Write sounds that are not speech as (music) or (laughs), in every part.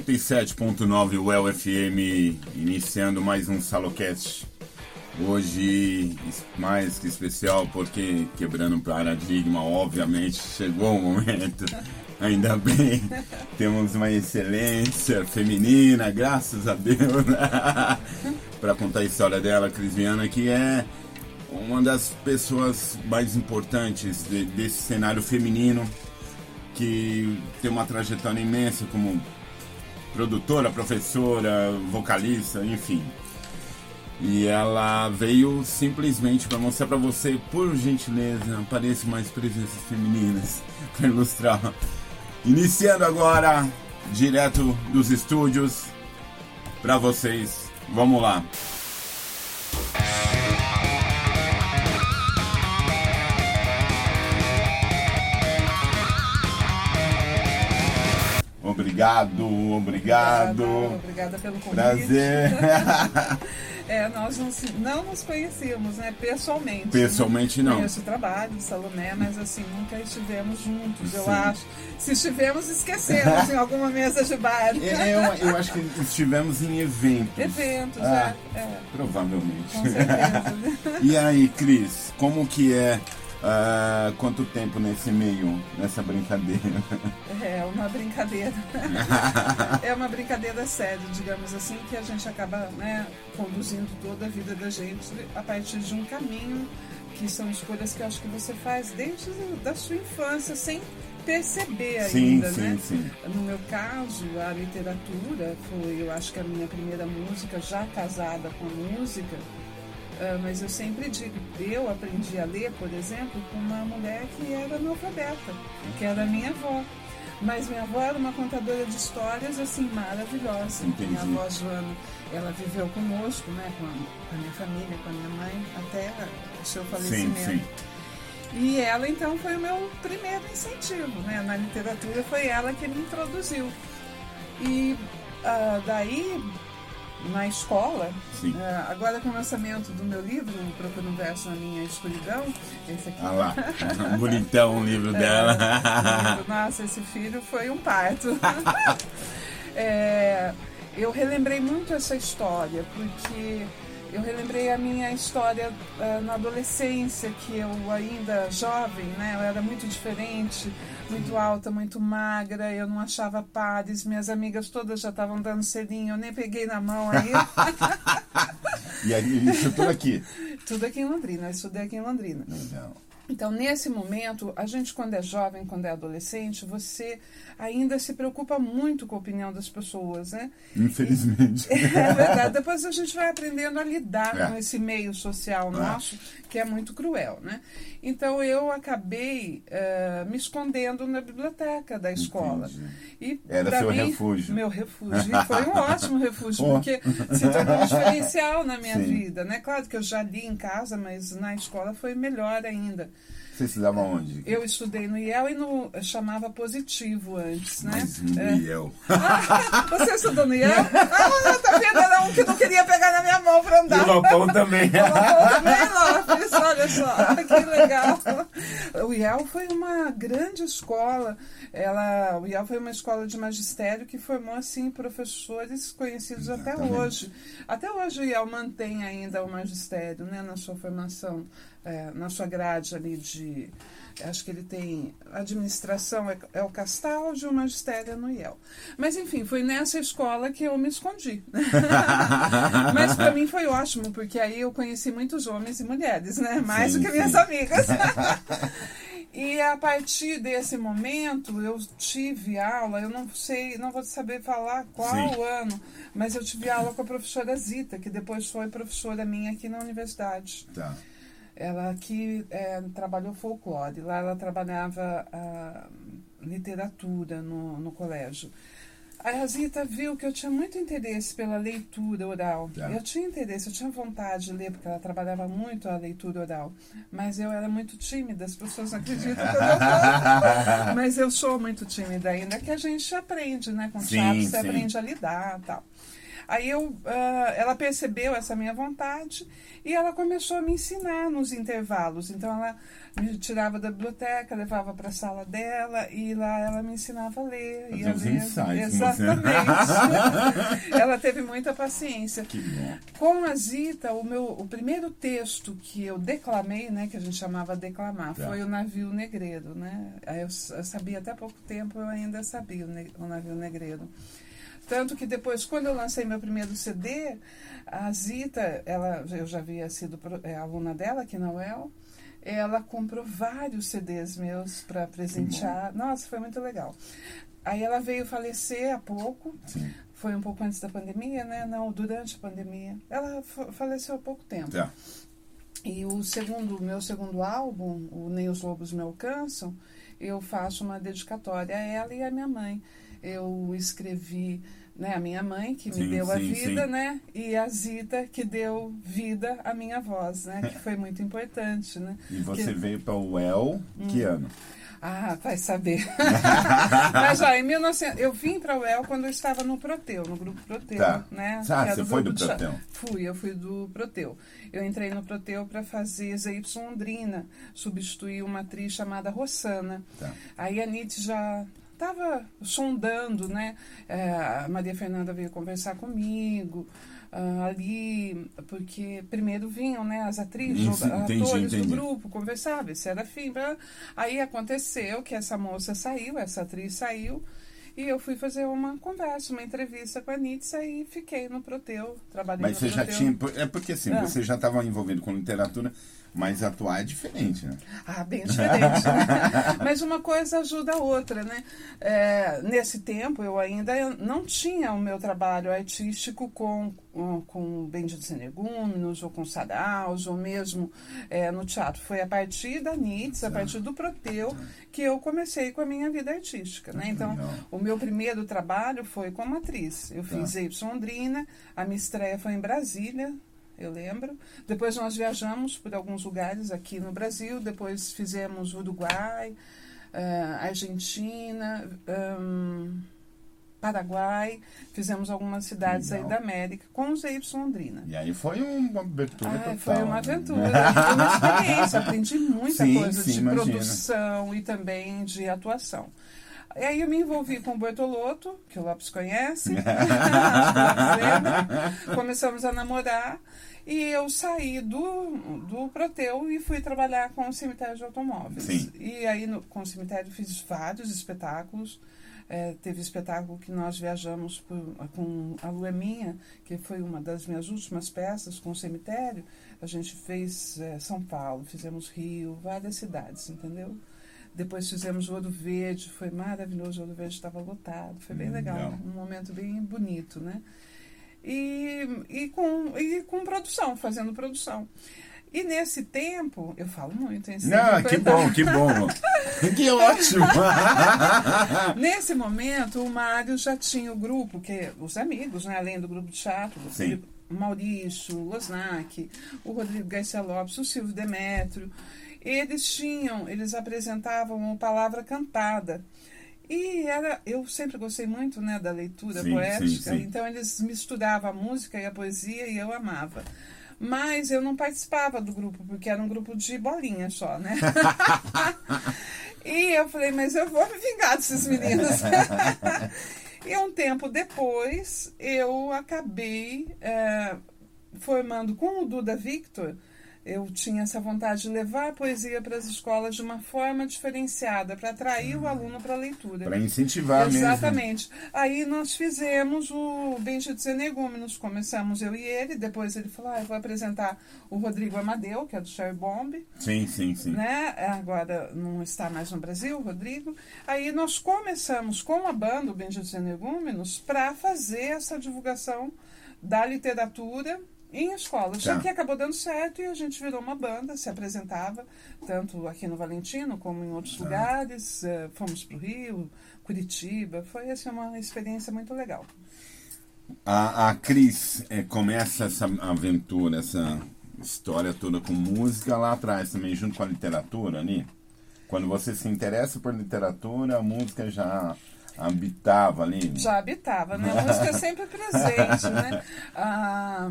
107.9 UEL FM, iniciando mais um Salocast. Hoje, mais que especial, porque quebrando paradigma, obviamente, chegou o momento. Ainda bem, temos uma excelência feminina, graças a Deus, (laughs) para contar a história dela, Crisiana, que é uma das pessoas mais importantes de, desse cenário feminino, que tem uma trajetória imensa como produtora, professora, vocalista, enfim. E ela veio simplesmente para mostrar para você, por gentileza, apareçam mais presenças femininas (laughs) para ilustrar. Iniciando agora, direto dos estúdios, para vocês. Vamos lá. Obrigado, obrigado. Obrigada, obrigada pelo convite. Prazer. (laughs) é, nós não, não, nos conhecíamos, né? Pessoalmente. Pessoalmente né? não. Conheço o trabalho de Salomé, mas assim, nunca estivemos juntos, Sim. eu acho. Se estivemos, esquecemos em alguma mesa de bar. É, eu, eu, acho que estivemos em eventos. Eventos, ah, é, é. Provavelmente. Com certeza. (laughs) e aí, Cris, como que é Uh, quanto tempo nesse meio, nessa brincadeira? É uma brincadeira. (laughs) é uma brincadeira séria, digamos assim, que a gente acaba né, conduzindo toda a vida da gente a partir de um caminho que são escolhas que eu acho que você faz desde da sua infância, sem perceber sim, ainda, sim, né? Sim. No meu caso, a literatura foi, eu acho que a minha primeira música, já casada com a música, Uh, mas eu sempre digo, eu aprendi a ler, por exemplo, com uma mulher que era analfabeta, que era minha avó. Mas minha avó era uma contadora de histórias assim maravilhosa. Entendi. Minha avó Joana, ela viveu conosco, né, com a, com a, minha família, com a minha mãe, até o seu falecimento. Sim, sim. E ela então foi o meu primeiro incentivo, né? Na literatura foi ela que me introduziu. E uh, daí na escola. Uh, agora com o lançamento do meu livro, Procura um Verso na Minha Escuridão, esse aqui. Ah lá, (laughs) bonitão o livro dela. É, (laughs) nossa, esse filho foi um parto. (laughs) é, eu relembrei muito essa história, porque eu relembrei a minha história uh, na adolescência, que eu ainda jovem, né, eu era muito diferente, muito alta, muito magra, eu não achava pares, minhas amigas todas já estavam dando selinho, eu nem peguei na mão aí. (laughs) e aí, isso tudo aqui? Tudo aqui em Londrina, eu estudei aqui em Londrina. Legal. Então, nesse momento, a gente, quando é jovem, quando é adolescente, você ainda se preocupa muito com a opinião das pessoas, né? Infelizmente. E, (laughs) é verdade. Depois a gente vai aprendendo a lidar É. com esse meio social nosso, que é muito cruel, né? Então, eu acabei eh, me escondendo na biblioteca da escola. Entendi. E, Era seu mim, refúgio. Meu refúgio. E foi um ótimo refúgio, (laughs) Oh. porque se tornou um diferencial na minha Sim. vida, né? Claro que eu já li em casa, mas na escola foi melhor ainda. Você estudava onde? Eu estudei no IEL e no chamava positivo antes, né? Mas no É. IEL. Ah, (laughs) você estudou no IEL? Ah, tá vendo? Era um que não queria pegar na minha mão pra E andar. o Lopão também. (laughs) Lopão também, Lopes, olha só, (laughs) que legal. O IEL foi uma grande escola. Ela, o IEL foi uma escola de magistério que formou assim professores conhecidos até Exatamente. hoje. Até hoje o IEL mantém ainda o magistério, né, na sua formação, é, na sua grade ali de acho que ele tem administração é, é o Castaldi, o magistério é no IEL. Mas enfim, foi nessa escola que eu me escondi. (laughs) Mas para mim foi ótimo, porque aí eu conheci muitos homens e mulheres, né? Mais Sim, do que minhas sim. amigas. (laughs) E a partir desse momento eu tive aula, eu não sei, não vou saber falar qual Sim. ano, mas eu tive aula com a professora Zita, que depois foi professora minha aqui na universidade. Tá. Ela aqui é, trabalhou folclore, lá ela trabalhava ah, literatura no, no colégio. Aí a Zita viu que eu tinha muito interesse pela leitura oral. Tá. Eu tinha interesse, eu tinha vontade de ler, porque ela trabalhava muito a leitura oral. Mas eu era muito tímida, as pessoas não acreditam que eu não (laughs) Mas eu sou muito tímida ainda, que a gente aprende, né? Com Sim, teatro você sim. aprende a lidar tal. Aí eu, uh, ela percebeu essa minha vontade e ela começou a me ensinar nos intervalos. Então ela me tirava da biblioteca, levava para a sala dela e lá ela me ensinava a ler. E ler. ensaios, Exatamente. (laughs) ela teve muita paciência. Que bom. Com a Zita, o meu o primeiro texto que eu declamei, né, que a gente chamava declamar, Tá. foi o Navio Negreiro, né? Eu, eu sabia até pouco tempo, eu ainda sabia o, ne- o Navio Negreiro. Tanto que depois, quando eu lancei meu primeiro CD, a Zita, ela, eu já havia sido é, aluna dela aqui na UEL, ela comprou vários CDs meus para presentear. Nossa, foi muito legal. Aí ela veio falecer há pouco, Sim. foi um pouco antes da pandemia, né? Não, durante a pandemia. Ela fa- faleceu há pouco tempo. Tá. E o segundo, meu segundo álbum, o Nem os Lobos Me Alcançam, eu faço uma dedicatória a ela e à minha mãe. Eu escrevi, né, a minha mãe, que me Sim, deu a sim, vida, sim. né? E a Zita, que deu vida à minha voz, né? Que foi muito importante, né? E você Que- veio para o UEL, Hum. que ano? Ah, vai saber. (laughs) Mas, ó, em 1900, eu vim para o UEL quando eu estava no Proteu, no grupo Proteu, Tá. né? Ah, era você o foi do de Proteu. Fui, eu fui do Proteu. Eu entrei no Proteu para fazer ZY Londrina, substituir uma atriz chamada Rossana. Tá. Aí a Nietzsche já estava sondando, né? É, a Maria Fernanda veio conversar comigo. ah, ali, porque primeiro vinham né, as atrizes, os entendi, atores entendi. do grupo, conversavam, se era fim. blá. Aí aconteceu que essa moça saiu, essa atriz saiu, e eu fui fazer uma conversa, uma entrevista com a Nietzsche e fiquei no Proteu, trabalhei Mas você já Proteu. tinha. É porque assim, Ah. você já estava envolvido com literatura, mas atuar é diferente, né? Ah, bem diferente. né? (laughs) Mas uma coisa ajuda a outra, né? É, nesse tempo, eu ainda não tinha o meu trabalho artístico com, com Benditos Energúmenos, ou com Saraus, ou mesmo é, no teatro. Foi a partir da Nietzsche, a partir do Proteu, que eu comecei com a minha vida artística, né? Então, Legal. o meu primeiro trabalho foi como atriz. Eu fiz Y Londrina, a minha estreia foi em Brasília, eu lembro. Depois nós viajamos por alguns lugares aqui no Brasil, depois fizemos Uruguai, eh, Argentina, ahn, Paraguai, fizemos algumas cidades aí Legal. da América com os Y Londrina. E aí foi uma abertura Ah, total. foi uma né? aventura, foi uma experiência, aprendi muita Sim, coisa sim, de imagino. produção e também de atuação. E aí eu me envolvi com o Bertolotto, que o Lopes conhece, (laughs) o lembra. começamos a namorar e eu saí do, do Proteu e fui trabalhar com o cemitério de automóveis. Sim. E aí no, com o cemitério fiz vários espetáculos. É, teve espetáculo que nós viajamos por- com a Lua é Minha, que foi uma das minhas últimas peças com o cemitério. A gente fez é, São Paulo, fizemos Rio, várias cidades, entendeu? Depois fizemos Ouro Verde, foi maravilhoso, Ouro Verde estava lotado, foi bem Hum, legal, legal. um momento bem bonito, né? E, e, com, e com produção, fazendo produção. E nesse tempo, eu falo muito? Você Não, que bom, que bom. (laughs) que ótimo. Nesse momento, o Mário já tinha o grupo, que os amigos, né, além do grupo de teatro, o Sim. Felipe- o Maurício, o Losnak, o Rodrigo Garcia Lopes, o Silvio Demétrio. Eles tinham, eles apresentavam o Palavra Cantada. E era, eu sempre gostei muito né, da leitura Sim, poética, sim, sim. então eles misturavam a música e a poesia e eu amava. Mas eu não participava do grupo, porque era um grupo de bolinha só, né? (laughs) E eu falei, mas eu vou me vingar desses meninos. (laughs) e um tempo depois, eu acabei eh, formando com o Duda Victor. Eu tinha essa vontade de levar a poesia para as escolas de uma forma diferenciada, para atrair o aluno para a leitura. Para incentivar mesmo. Exatamente. Aí nós fizemos o Benditos Energúmenos. Começamos eu e ele, depois ele falou: ah, eu vou apresentar o Rodrigo Amadeu, que é do Cherry Bomb Sim, sim, sim. né? Agora não está mais no Brasil, o Rodrigo. Aí nós começamos com a banda, o Benditos Energúmenos, para fazer essa divulgação da literatura em escolas. Tá. Só que acabou dando certo e a gente virou uma banda, se apresentava tanto aqui no Valentino como em outros Tá. lugares. eh, fomos para o Rio, Curitiba. Foi assim, uma experiência muito legal. A, a Cris eh, começa essa aventura, essa história toda com música lá atrás também, junto com a literatura ali. Quando você se interessa por literatura, a música já habitava ali? Já habitava, né? A música é sempre (laughs) presente, né? Ah,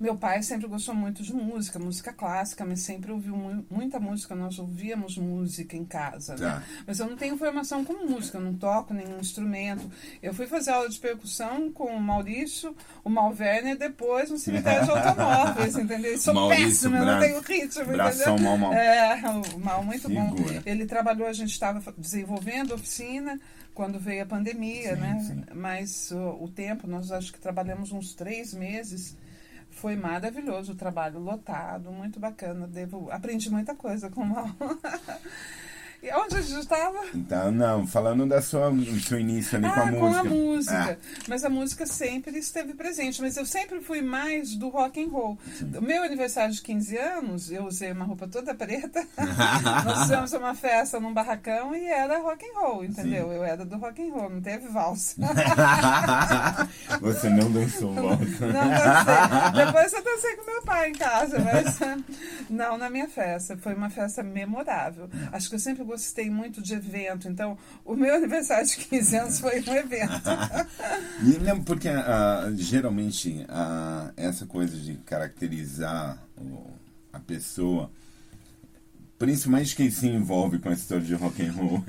meu pai sempre gostou muito de música, música clássica, mas sempre ouviu mu muita música. Nós ouvíamos música em casa, né? Tá. Mas eu não tenho formação com música, eu não toco nenhum instrumento. Eu fui fazer aula de percussão com o Maurício, o Malverne, depois no cemitério de automóveis, (laughs) entendeu? Eu sou Maurício péssima, eu não tenho ritmo, Bração entendeu? mal, mal. É, o Mal, muito bom. Figura. Ele trabalhou, a gente estava desenvolvendo oficina quando veio a pandemia, Sim, né? sim. Mas o, o tempo, nós acho que trabalhamos uns três meses. Foi maravilhoso o trabalho, lotado, muito bacana. Devo, aprendi muita coisa com o Mal. (laughs) onde a gente estava? Então, não, falando da sua, do seu início ali com a Ah, música. com a música. É. Mas a música sempre esteve presente. Mas eu sempre fui mais do rock and roll. Meu aniversário de 15 anos, eu usei uma roupa toda preta. (laughs) Nós fizemos uma festa num barracão e era rock and roll, entendeu? Sim. Eu era do rock and roll, não teve valsa. (laughs) Você não dançou volta. Não dancei. Depois eu dancei com meu pai em casa, mas (laughs) não na minha festa. Foi uma festa memorável. Acho que eu sempre gostei muito de evento, então o meu (laughs) aniversário de 15 anos foi um evento. (laughs) E, não, porque ah, geralmente ah, essa coisa de caracterizar a pessoa, principalmente quem se envolve com a história de rock and roll,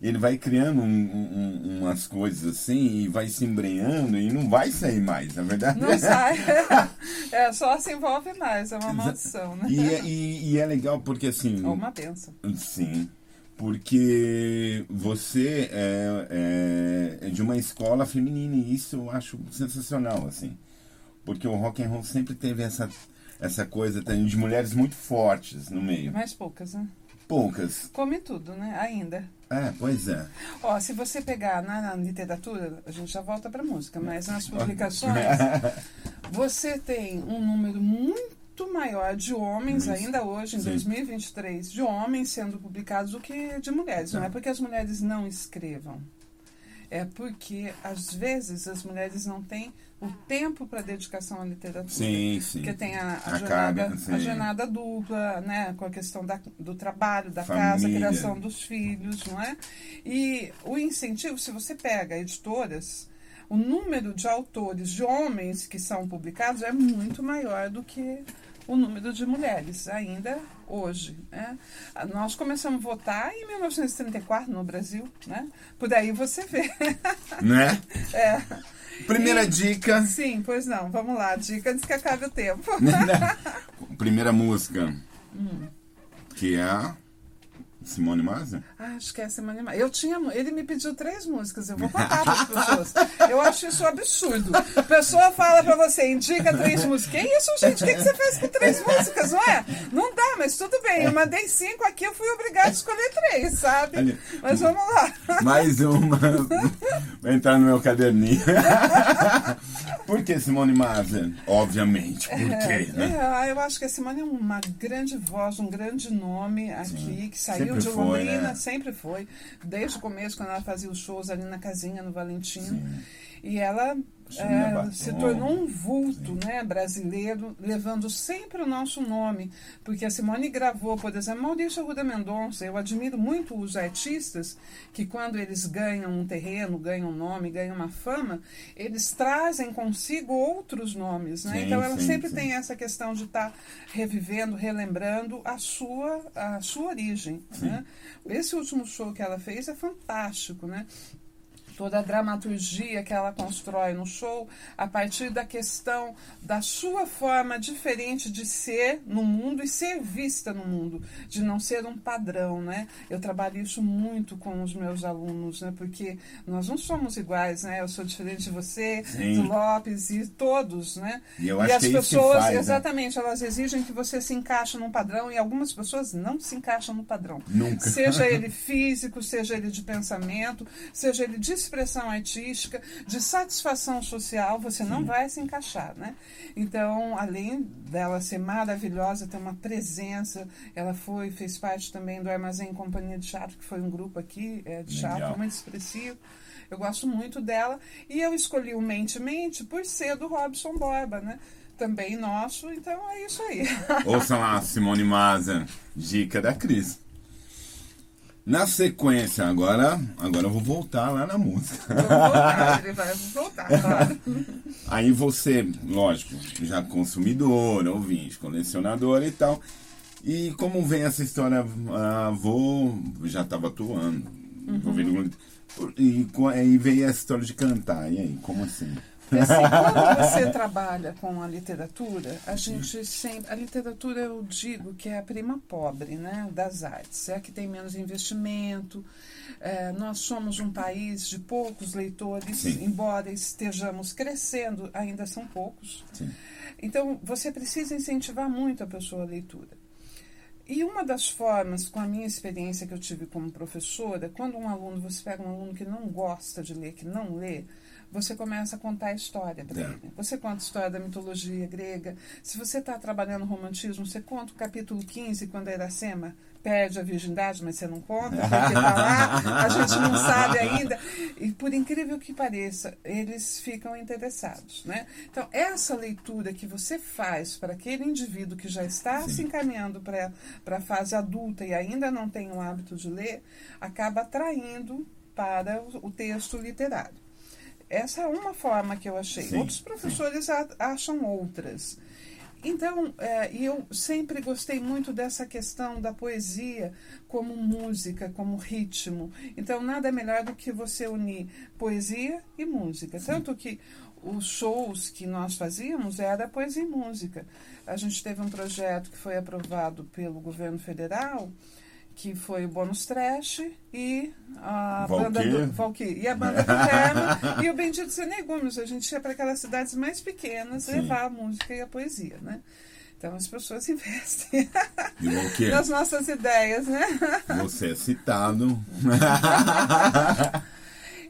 ele vai criando um- um- umas coisas assim e vai se embrenhando e não vai sair mais, na verdade. Não sai. (laughs) É, só se envolve mais, é uma maldição, né? E, é- e- e é legal porque assim. Ou uma benção. Sim, porque você é, é- é de uma escola feminina e isso eu acho sensacional, assim. Porque o rock and roll sempre teve essa, essa coisa também de mulheres muito fortes no meio. Mais poucas, né? Poucas. Come tudo, né? Ainda. É, pois é. Ó, se você pegar na, na literatura, a gente já volta para música, mas nas (laughs) publicações, (laughs) você tem um número muito maior de homens, Isso. ainda hoje, em Sim. 2023, de homens sendo publicados do que de mulheres. Não é porque as mulheres não escrevam. É porque, às vezes, as mulheres não têm o tempo para dedicação à literatura. Sim, sim. Porque tem a, a, A jornada, sim. a jornada dupla, né? Com a questão da, do trabalho, da casa, a Família. criação dos filhos, não é? E o incentivo, se você pega editoras, o número de autores, de homens que são publicados é muito maior do que o número de mulheres, ainda hoje. Né? Nós começamos a votar em 1934 no Brasil, né? Por aí você vê. (laughs) Né? É. Primeira E- dica. Sim, pois não. Vamos lá, dica antes que acabe o tempo. (laughs) Primeira música. Hum. Que é Simone Maza? Ah, acho que é Semana Animada. Eu tinha, ele me pediu três músicas, eu vou contar para as pessoas. Eu acho isso um absurdo. A pessoa fala para você, indica três músicas. Que isso, gente? O que, que você fez com três músicas, não é? Não dá, mas tudo bem. Eu mandei cinco aqui, eu fui obrigada a escolher três, sabe? Mas vamos lá. Mais uma. Vai entrar no meu caderninho. Por que Simone Maza? Obviamente, por quê, né? É, eu acho que a Simone é uma grande voz, um grande nome aqui, que saiu Sempre de foi, Londrina, né? sempre foi. Desde o começo, quando ela fazia os shows ali na casinha, no Valentino. E ela é, se tornou um vulto né, brasileiro, levando sempre o nosso nome. Porque a Simone gravou, por exemplo, Maurício Arruda Mendonça. Eu admiro muito os artistas que, quando eles ganham um terreno, ganham um nome, ganham uma fama, eles trazem consigo outros nomes. Né? Sim, então ela sim, sempre tem essa questão de estar revivendo, relembrando a sua, a sua origem. Né? Esse último show que ela fez é fantástico, né? Toda a dramaturgia que ela constrói no show a partir da questão da sua forma diferente de ser no mundo e ser vista no mundo, de não ser um padrão, né? Eu trabalho isso muito com os meus alunos, né? Porque nós não somos iguais, né? Eu sou diferente de você, Sim. do Lopes e todos, né? E eu acho as que é pessoas, faz, né? exatamente, elas exigem que você se encaixe num padrão e algumas pessoas não se encaixam no padrão. Nunca. Seja (laughs) ele físico, seja ele de pensamento, seja ele de expressão artística, de satisfação social, você não vai se encaixar, né? Então, além dela ser maravilhosa, ter uma presença, ela foi, fez parte também do Armazém Companhia de Teatro, que foi um grupo aqui é, de Legal. teatro muito expressivo. Eu gosto muito dela. E eu escolhi o Mente Mente por ser do Robson Borba, né? Também nosso, então é isso aí. Ouça lá, Simone Maza. Dica da Cris. Na sequência, agora, agora eu vou voltar lá na música. Vou voltar, vai voltar, claro. (laughs) Aí você, lógico, já consumidor, ouvinte, colecionador e tal. E como vem essa história? Ah, vou, já estava atuando, envolvido com- e, aí veio essa história de cantar. E aí, como assim? Assim, (laughs) quando você trabalha com a literatura, a gente sempre. A literatura eu digo que é a prima pobre né, das artes. É a que tem menos investimento. É, nós somos um país de poucos leitores, Sim. embora estejamos crescendo, ainda são poucos. Sim. Então, você precisa incentivar muito a pessoa à leitura. E uma das formas, com a minha experiência que eu tive como professora, quando um aluno, você pega um aluno que não gosta de ler, que não lê, você começa a contar a história para É. ele. Você conta a história da mitologia grega. Se você está trabalhando romantismo, você conta o capítulo 15, quando a Iracema perde a virgindade, mas você não conta, porque está lá, a gente não sabe ainda. E por incrível que pareça, eles ficam interessados. Né? Então, essa leitura que você faz para aquele indivíduo que já está se encaminhando para a fase adulta e ainda não tem o hábito de ler, acaba atraindo para o texto literário. Essa é uma forma que eu achei. Sim, Outros professores a- acham outras. Então, é, e eu sempre gostei muito dessa questão da poesia como música, como ritmo. Então, nada melhor do que você unir poesia e música. Tanto que os shows que nós fazíamos era poesia e música. A gente teve um projeto que foi aprovado pelo governo federal, que foi o Bônus Trash e a Valquíria. banda do Valquíria, e a banda do Herman e o Bendito Sem Legumes. A gente ia para aquelas cidades mais pequenas Sim. levar a música e a poesia, né? Então as pessoas (laughs) investem nas nossas ideias, né? Você é citado. (laughs)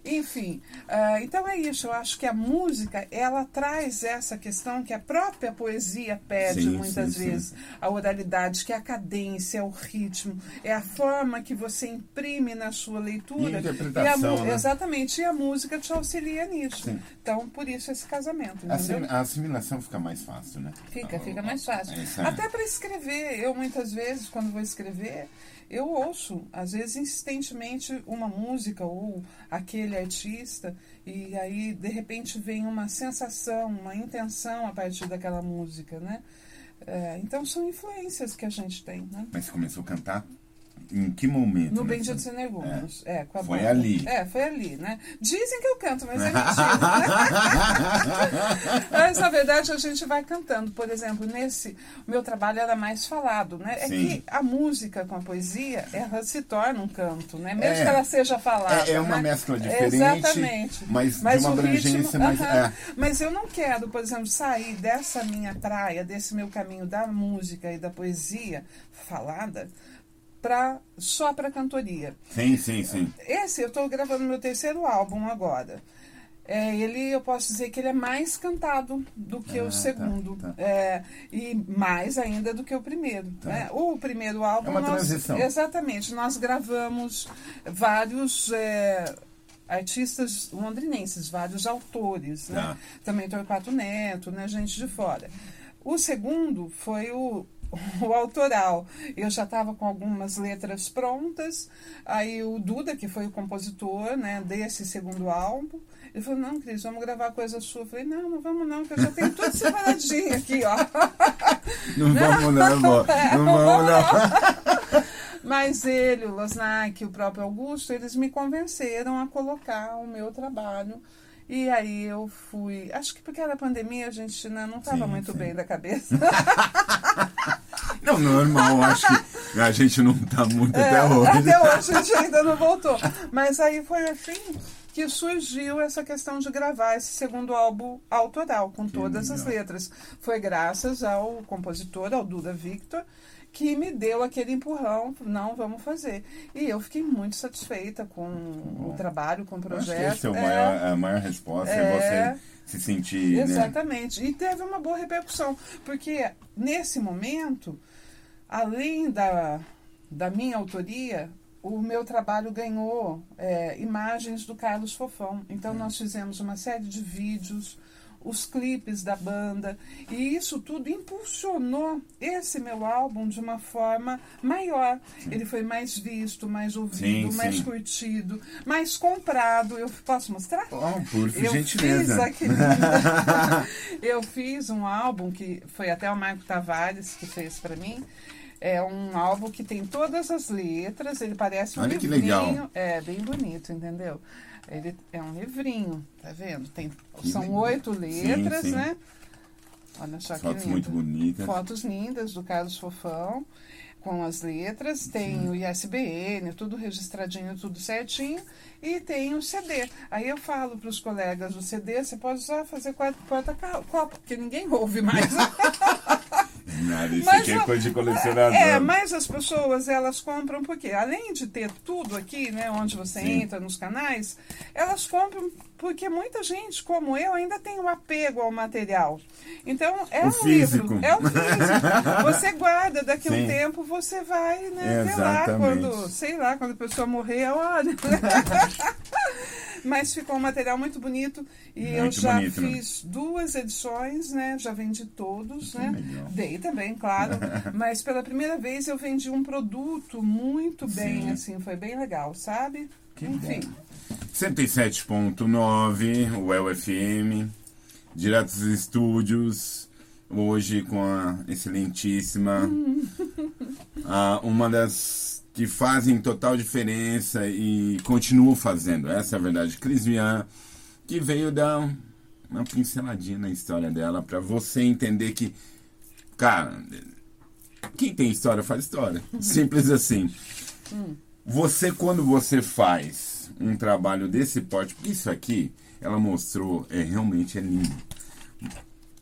Enfim, ah, então é isso. Eu acho que a música ela traz essa questão que a própria poesia pede Sim, muitas sim, sim. vezes, a oralidade, que é a cadência, é o ritmo, é a forma que você imprime na sua leitura. E a interpretação, mu- né? Exatamente, e a música te auxilia nisso. Sim. Então, por isso esse casamento, A assim- a assimilação fica mais fácil, né? Fica, fica mais fácil. É- Até para escrever, eu muitas vezes, quando vou escrever, eu ouço, às vezes insistentemente, uma música ou aquele artista, e aí de repente vem uma sensação, uma intenção a partir daquela música, né? É, então são influências que a gente tem, né? Mas você começou a cantar em que momento? No? Bendito Sem Legumes. É. a Foi banda. ali. É, foi ali, né? Dizem que eu canto, mas é (laughs) mentira. mas, na verdade, a gente vai cantando. Por exemplo, nesse... Meu trabalho era mais falado, né? É Sim. que a música com a poesia, ela se torna um canto, né? Mesmo É. que ela seja falada, É, é uma né? mescla diferente, Exatamente. mas de uma abrangência mais- aham. é. Mas eu não quero, por exemplo, sair dessa minha praia, desse meu caminho da música e da poesia falada, pra, só para cantoria. Sim, sim, sim. Esse, eu estou gravando meu terceiro álbum agora. É, ele, eu posso dizer que ele é mais cantado do que Ah, o tá, segundo. tá. É, e mais ainda do que o primeiro. né? O primeiro álbum. É uma nós- transição. Exatamente. Nós gravamos vários. é, artistas londrinenses, vários autores, né? Tá. Também Torquato Neto, né? Gente de fora. O segundo foi o, o autoral. Eu já estava com algumas letras prontas. Aí o Duda, que foi o compositor né, desse segundo álbum, ele falou, não, Cris, vamos gravar coisa sua. Eu falei, não, não vamos não, que eu já tenho tudo separadinho aqui, ó. (laughs) Não vamos não, amor. Não vamos não. (laughs) Mas ele, o Losnak, o próprio Augusto, eles me convenceram a colocar o meu trabalho. E aí eu fui. Acho que porque era pandemia, a gente né, não estava muito sim. bem da cabeça. (laughs) Não, normal, acho que a gente não tá muito É, até hoje. Até hoje a gente ainda não voltou. Mas aí foi assim que surgiu essa questão de gravar esse segundo álbum autoral, com todas as legal. letras. Foi graças ao compositor, ao Duda Victor, que me deu aquele empurrão, não, vamos fazer. E eu fiquei muito satisfeita com o trabalho, com o Acho projeto. que esse é É, maior, a maior resposta, é, É. você se sentir, né? Exatamente. E teve uma boa repercussão, porque nesse momento, além da, da minha autoria, o meu trabalho ganhou é, imagens do Carlos Fofão. Então, nós fizemos uma série de vídeos. Os clipes da banda. E isso tudo impulsionou esse meu álbum de uma forma maior. Sim. Ele foi mais visto, mais ouvido, sim, mais sim. curtido, mais comprado. Eu posso mostrar? Oh, por eu gentileza. Fiz aquele... (laughs) eu fiz um álbum que foi até o Marco Tavares que fez para mim. É um álbum que tem todas as letras, ele parece um Olha livrinho. Que legal. É, bem bonito, entendeu? Ele é um livrinho, tá vendo? Tem, são oito letras, sim, sim. né? Olha só Fotos que muito bonitas. Fotos lindas do Carlos Fofão, com as letras. Tem sim. o ISBN, tudo registradinho, tudo certinho. E tem o CD. Aí eu falo para os colegas do CD, você pode só fazer quarta-copa, porque ninguém ouve mais. (laughs) Nada, isso mas, aqui é coisa de colecionador. É, mas as pessoas, elas compram porque, além de ter tudo aqui, né, onde você Sim. entra nos canais, elas compram porque muita gente, como eu, ainda tem um apego ao material. Então, é o um físico. livro. É o físico. Você guarda, daqui a um tempo você vai, né, ver lá quando, sei lá, quando a pessoa morrer, olha. (laughs) Mas ficou um material muito bonito e muito eu já bonito, né? fiz né? duas edições, né? Já vendi todos, né? Legal. Dei também, claro. (laughs) mas pela primeira vez eu vendi um produto muito bem, Sim. assim, foi bem legal, sabe? Que Enfim. 107.9, o UFM, direto dos estúdios, hoje com a excelentíssima, a, uma das que fazem total diferença e continuam fazendo. Essa é a verdade. Cris Vian, que veio dar uma pinceladinha na história dela para você entender que, cara, quem tem história faz história. (laughs) Simples assim. Você, quando você faz um trabalho desse porte, porque isso aqui, ela mostrou, é realmente é lindo.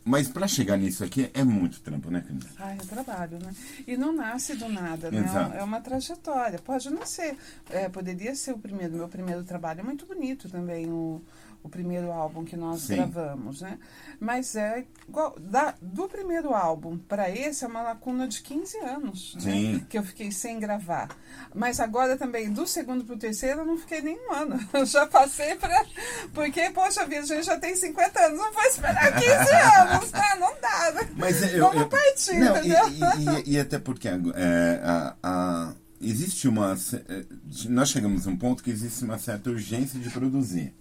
Mas para chegar nisso aqui é muito trampo, né, Camila? Ah, é trabalho, né? E não nasce do nada, né? Exato. É uma trajetória. Pode não ser, é, poderia ser o primeiro, meu primeiro trabalho. É muito bonito também o, o primeiro álbum que nós Sim. gravamos, né? Mas é igual, da, do primeiro álbum para esse é uma lacuna de 15 anos, né? (laughs) Que eu fiquei sem gravar. Mas agora também, do segundo para o terceiro, eu não fiquei nenhum ano. (laughs) Eu já passei para. Porque, poxa vida, a gente já tem 50 anos, não vai esperar 15 (laughs) anos, né? Não dá, né? Mas eu, Vamos eu, partir, não, entendeu? E, e, e, até porque é, a, a, existe uma. É, nós chegamos a um ponto que existe uma certa urgência de produzir.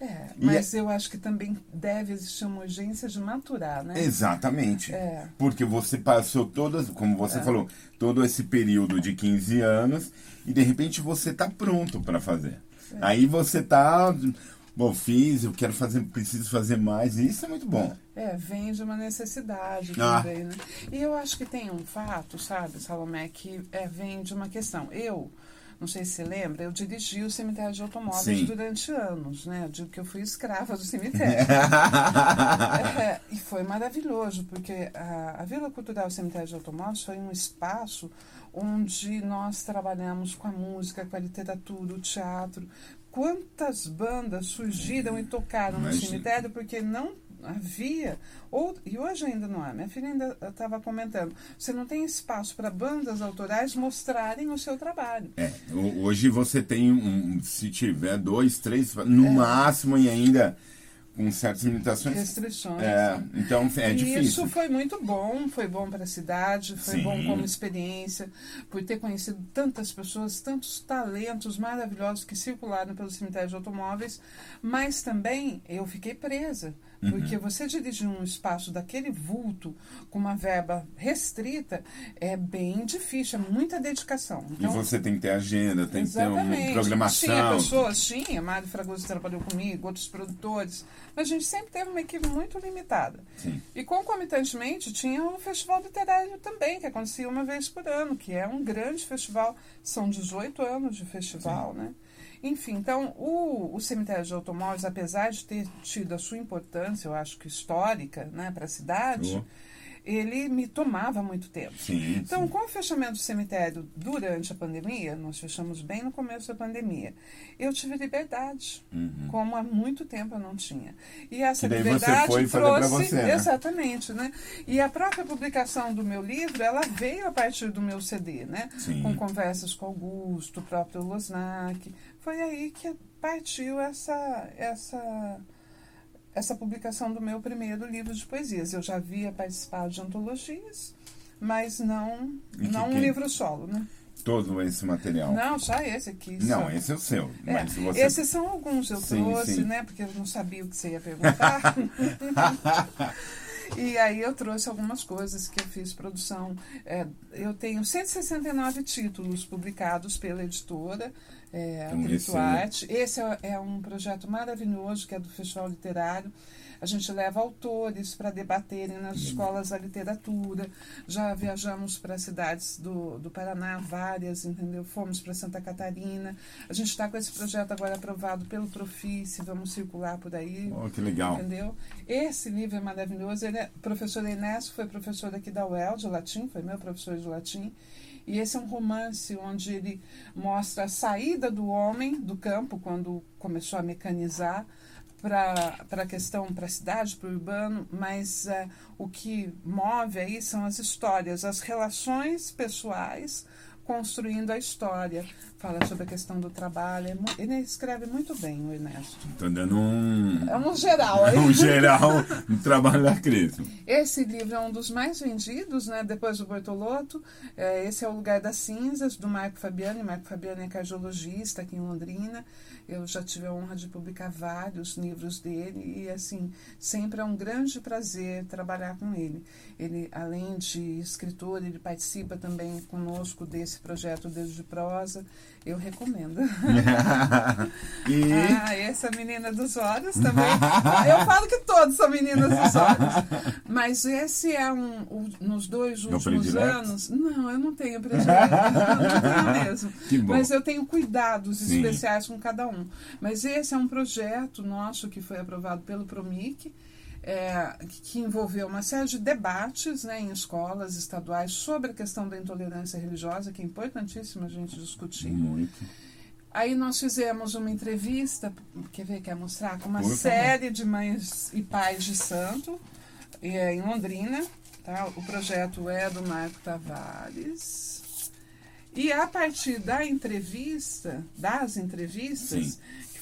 É, mas é... eu acho que também deve existir uma urgência de maturar, né? Exatamente. É. Porque você passou todas, como você é. falou, todo esse período de 15 anos e de repente você está pronto para fazer. É. Aí você está, bom, fiz, eu quero fazer, preciso fazer mais, e isso é muito bom. É, vem de uma necessidade ah. também, né? E eu acho que tem um fato, sabe, Salomé, que é, vem de uma questão. Eu não sei se você lembra, eu dirigi o cemitério de automóveis Sim. durante anos, né? Eu digo que eu fui escrava do (laughs) cemitério. é, e foi maravilhoso, porque a, a Vila Cultural Cemitério de Automóveis foi um espaço onde nós trabalhamos com a música, com a literatura, o teatro. Quantas bandas surgiram e tocaram Imagina. no cemitério porque não havia, ou, e hoje ainda não há, minha filha ainda estava comentando, você não tem espaço para bandas autorais mostrarem o seu trabalho. É, hoje você tem, um, se tiver dois, três, no é. máximo, e ainda com certas limitações. Restrições. É, então é e difícil. Isso foi muito bom, foi bom para a cidade, foi Sim. bom como experiência, por ter conhecido tantas pessoas, tantos talentos maravilhosos que circularam pelo cemitério de automóveis, mas também eu fiquei presa Uhum. Porque você dirigir um espaço daquele vulto com uma verba restrita é bem difícil, é muita dedicação. Então, e você tem que ter agenda, tem que ter uma programação. Tinha pessoas, tinha, Mário Fragoso trabalhou comigo, outros produtores, mas a gente sempre teve uma equipe muito limitada. Sim. E concomitantemente tinha o Festival Literário também, que acontecia uma vez por ano, que é um grande festival, são 18 anos de festival, Sim. né? Enfim, então, o, o cemitério de automóveis, apesar de ter tido a sua importância, eu acho que histórica, né, para a cidade, uhum. ele me tomava muito tempo. Sim, então, sim. com o fechamento do cemitério durante a pandemia, nós fechamos bem no começo da pandemia, eu tive liberdade, uhum. como há muito tempo eu não tinha. E essa daí liberdade você foi trouxe, você, né? exatamente, né? E a própria publicação do meu livro, ela veio a partir do meu CD, né? Sim. Com conversas com Augusto, o próprio Losnak, foi aí que partiu essa essa essa publicação do meu primeiro livro de poesias. Eu já havia participado de antologias, mas não, E que- não um livro solo, né? Todo esse material. Não, só esse aqui. Não, só. esse é o seu. É, Mas você... Esses são alguns eu Sim, trouxe, sim. né? Porque eu não sabia o que você ia perguntar. (laughs) e aí eu trouxe algumas coisas que eu fiz produção. É, eu tenho 169 títulos publicados pela editora é, Grito esse é- Arte. Esse é, é um projeto maravilhoso que é do Festival Literário. A gente leva autores para debaterem nas escolas da literatura. Já viajamos para cidades do, do Paraná, várias, entendeu? Fomos para Santa Catarina. A gente está com esse projeto agora aprovado pelo Profice, vamos circular por aí. Oh, que legal. Entendeu? Esse livro é maravilhoso. Ele é, professor Enéas foi professor aqui da UEL de latim, foi meu professor de latim. E esse é um romance onde ele mostra a saída do homem do campo, quando começou a mecanizar, para a questão, para a cidade, para o urbano, mas eh, o que move aí são as histórias, as relações pessoais construindo a história. Fala sobre a questão do trabalho. É Ele escreve muito bem, o Ernesto. Tô dando um, É um geral (laughs) aí. um geral no trabalho da Cris. Esse livro é um dos mais vendidos, né? Depois do Bortolotto. É, esse é o Lugar das Cinzas, do Marco Fabiani. Marco Fabiani é cardiologista aqui em Londrina. Eu já tive a honra de publicar vários livros dele e, assim, sempre é um grande prazer trabalhar com ele. Ele, além de escritor, ele participa também conosco desse projeto Deus de Prosa. Eu recomendo. (laughs) e Ah, essa menina dos olhos também. Eu falo que todos são meninas dos olhos. Mas esse é um. o- nos dois Meu últimos anos. Não, eu não tenho predileto. Não tenho (laughs) mesmo. Mas eu tenho cuidados Sim. especiais com cada um. Mas esse é um projeto nosso que foi aprovado pelo Promic. É, que- envolveu uma série de debates né, em escolas estaduais sobre a questão da intolerância religiosa, que é importantíssimo a gente discutir. muito. Aí nós fizemos uma entrevista, quer ver, quer mostrar, com uma série de mães e pais de santo, é, em Londrina. Tá? O projeto é do Marco Tavares. E a partir da entrevista, das entrevistas, Sim.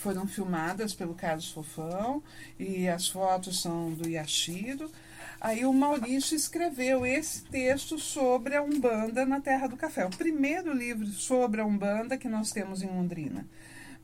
Foram filmadas pelo Carlos Fofão, e as fotos são do Yashiro, aí o Maurício escreveu esse texto sobre a Umbanda na Terra do Café. O primeiro livro sobre a Umbanda que nós temos em Londrina.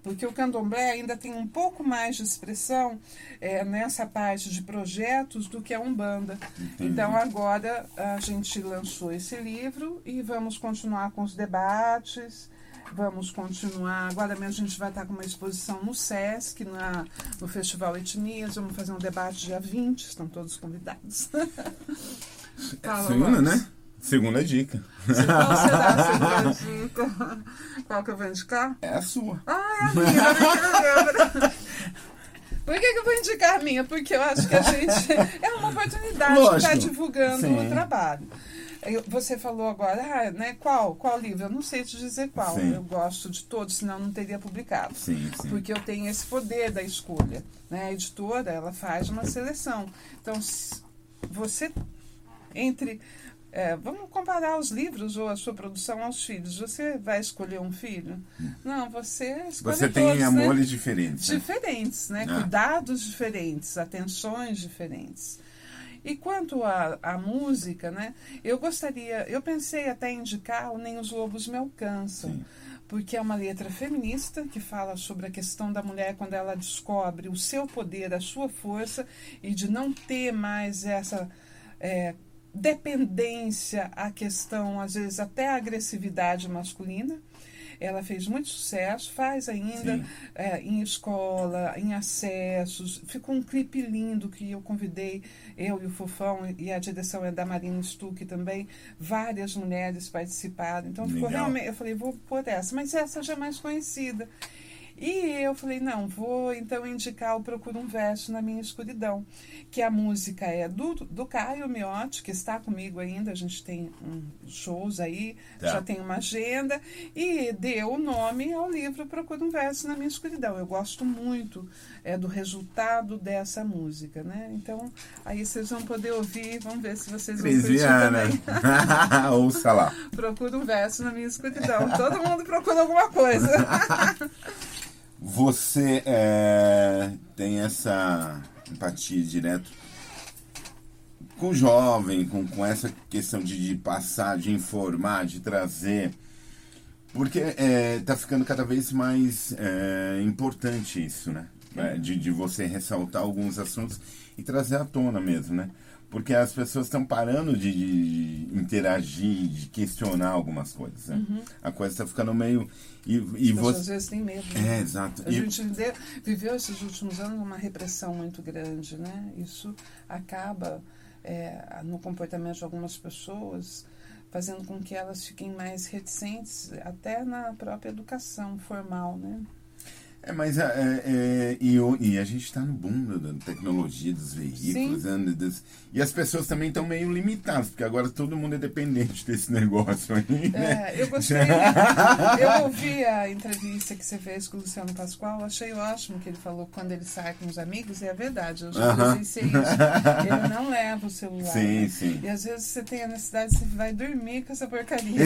Porque o candomblé ainda tem um pouco mais de expressão eh, nessa parte de projetos do que a Umbanda. Então, agora a gente lançou esse livro e vamos continuar com os debates. Vamos continuar. Agora mesmo a gente vai estar com uma exposição no SESC, na, no Festival Etnias. Vamos fazer um debate dia 20, estão todos convidados. Fala, Segunda, né? Segunda dica. Qual será a segunda (laughs) dica? Qual que eu vou indicar? É a sua. Ah, é a minha, né? Por que, que eu vou indicar a minha? Porque eu acho que a gente. (laughs) É uma oportunidade de estar divulgando o trabalho. Eu- Você falou agora, ah, né? Qual? Qual livro? Eu não sei te dizer qual. Sim. Eu gosto de todos, senão não teria publicado. Sim, sim. Porque eu tenho esse poder da escolha. Né? A editora, ela faz uma seleção. Então, se você, entre. é, vamos comparar os livros ou a sua produção aos filhos. Você vai escolher um filho? Não, você escolhe Você tem todos, né? amores diferentes. né? diferentes, né? Ah. Cuidados diferentes, atenções diferentes. E quanto à à música, né? Eu gostaria, eu pensei até em indicar o Nem os Lobos Me Alcançam, Sim. porque é uma letra feminista que fala sobre a questão da mulher quando ela descobre o seu poder, a sua força e de não ter mais essa é, dependência à questão, às vezes até a agressividade masculina. Ela fez muito sucesso, faz ainda é, em escola, em acessos. Ficou um clipe lindo que eu convidei, eu e o Fofão, e a direção é da Marina Stuck também. Várias mulheres participaram. Então ficou Legal. realmente. Eu falei, vou pôr essa, mas essa já é mais conhecida. E eu falei, não, vou então indicar o Procura um Verso na Minha Escuridão, que a música é do, do Caio Miotti, que está comigo ainda, a gente tem um, shows aí, Tá. já tem uma agenda, e deu o nome ao livro Procura um Verso na Minha Escuridão. Eu gosto muito é, do resultado dessa música, né? Então, aí vocês vão poder ouvir, vamos ver se vocês vão curtir também. (laughs) Ouça lá. Procura um verso na minha escuridão. Todo mundo procura alguma coisa. (laughs) Você é, tem essa, empatia direto com o jovem, com, com essa questão de, de passar, de informar, de trazer. Porque é, tá ficando cada vez mais é, importante isso, né? É, de, de você ressaltar alguns assuntos e trazer à tona mesmo, né? Porque as pessoas estão parando de, de, interagir, de questionar algumas coisas. Né? Uhum. A coisa está ficando meio. E, e você... Às vezes tem medo. Né? É, exato. A e... gente viveu esses últimos anos uma repressão muito grande, né? Isso acaba é, no comportamento de algumas pessoas, fazendo com que elas fiquem mais reticentes, até na própria educação formal, né? É, mas é, é, é e, e, a gente está no boom da tecnologia, dos veículos, né, das, e as pessoas também estão meio limitadas, porque agora todo mundo é dependente (laughs) desse negócio aí. Né? É, eu gostei. (laughs) eu ouvi a entrevista que você fez com o Luciano Pascoal, achei ótimo que ele falou quando ele sai com os amigos, e é verdade, eu já uh -huh. isso. Ele (laughs) não leva o celular. Sim, né? sim. E às vezes você tem a necessidade, você vai dormir com essa porcaria.